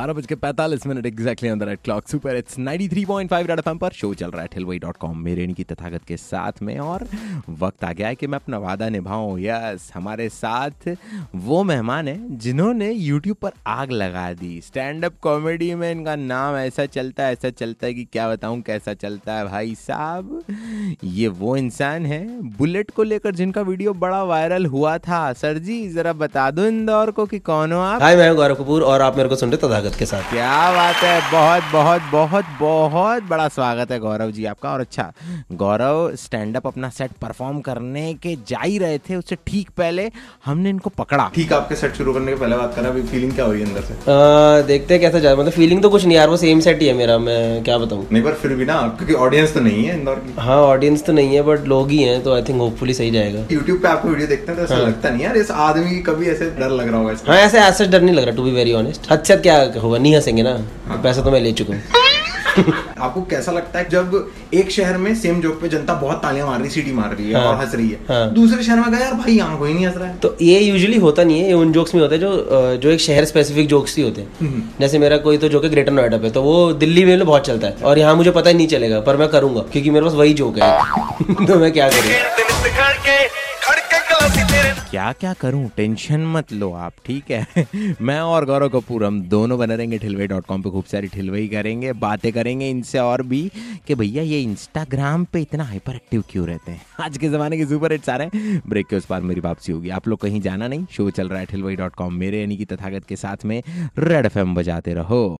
बारह बज के पैंतालीस minute exactly the red clock super it's 93.5 Red FM पर. शो चल रहा है ठिलवई डॉट कॉम मेरे की तथागत के साथ में और वक्त आ गया है कि मैं अपना वादा निभाऊं. यस हमारे साथ वो मेहमान है जिन्होंने यूट्यूब पर आग लगा दी. स्टैंड अप कॉमेडी में इनका नाम ऐसा चलता है, ऐसा चलता है कि क्या बताऊँ, कैसा चलता है भाई साहब? ये वो इंसान है बुलेट को लेकर जिनका वीडियो बड़ा वायरल हुआ था. सर जी, जरा बता दो इंदौर को कि कौन हो आप? हाय मैं गौरव कपूर और आप मेरे को सुन रहे तथागत के साथ। क्या बात है? बहुत बहुत बहुत बहुत बड़ा स्वागत है गौरव जी आपका। और अच्छा गौरव स्टैंड अप अपना सेट परफॉर्म करने के जा ही रहे थे उससे ठीक पहले हमने इनको पकड़ा। ठीक आपके सेट शुरू करने के पहले बात करा अभी फीलिंग क्या हुई अंदर से? आ, देखते हैं कैसा जाए मतलब फीलिंग तो कुछ नहीं यार वो सेम सेट ही है मेरा मैं क्या बताऊँ। नहीं पर फिर भी ना क्योंकि ऑडियंस तो नहीं है इंदौर की। हाँ ऑडियंस तो नहीं है बट लोग ही हैं तो आई थिंक होपफुली सही जाएगा। यूट्यूब पे आपको वीडियो देखते हैं तो ऐसा हाँ। लगता नहीं यार इस आदमी की कभी ऐसे डर लग रहा होगा हाँ ऐसे ऐसा डर नहीं लग रहा टू बी वेरी ऑनेस्ट हद क्या होगा नहीं हंसेंगे ना। तो पैसा तो मैं ले चुका हूँ। आपको कैसा लगता है जब एक शहर में सेम जोक पे जनता बहुत तालियाँ मार रही सीटी मार रही है हाँ। और हंस रही है। हाँ। दूसरे शहर में गया यार भाई यहाँ कोई नहीं हंस रहा है। तो ये यूजुअली होता नहीं है ये उन जोक्स में होता है जो जो एक शहर स्पेसिफिक जोक्स ही होते हैं। जैसे मेरा कोई तो जोक है ग्रेटर नोएडा पे तो वो दिल्ली में बहुत चलता है और यहाँ मुझे पता ही नहीं चलेगा पर मैं करूँगा क्योंकि मेरे पास वही जोक है। तो मैं क्या करूँ? क्या क्या करूँ? टेंशन मत लो आप, ठीक है? मैं और गौरव कपूर हम दोनों बने रहेंगे ठिलवई डॉट कॉम पर खूब सारी ठिलवई करेंगे, बातें करेंगे इनसे और भी कि भैया ये इंस्टाग्राम पे इतना हाइपर एक्टिव क्यों रहते हैं? आज के जमाने के सुपर हिट्स आ रहे हैं। ब्रेक के उस पार मेरी वापसी होगी। आप लोग कहीं जाना नहीं। शो चल रहा है ठिलवई डॉट कॉम मेरे यानी कि तथागत के साथ में रेड एफ़ बजाते रहो।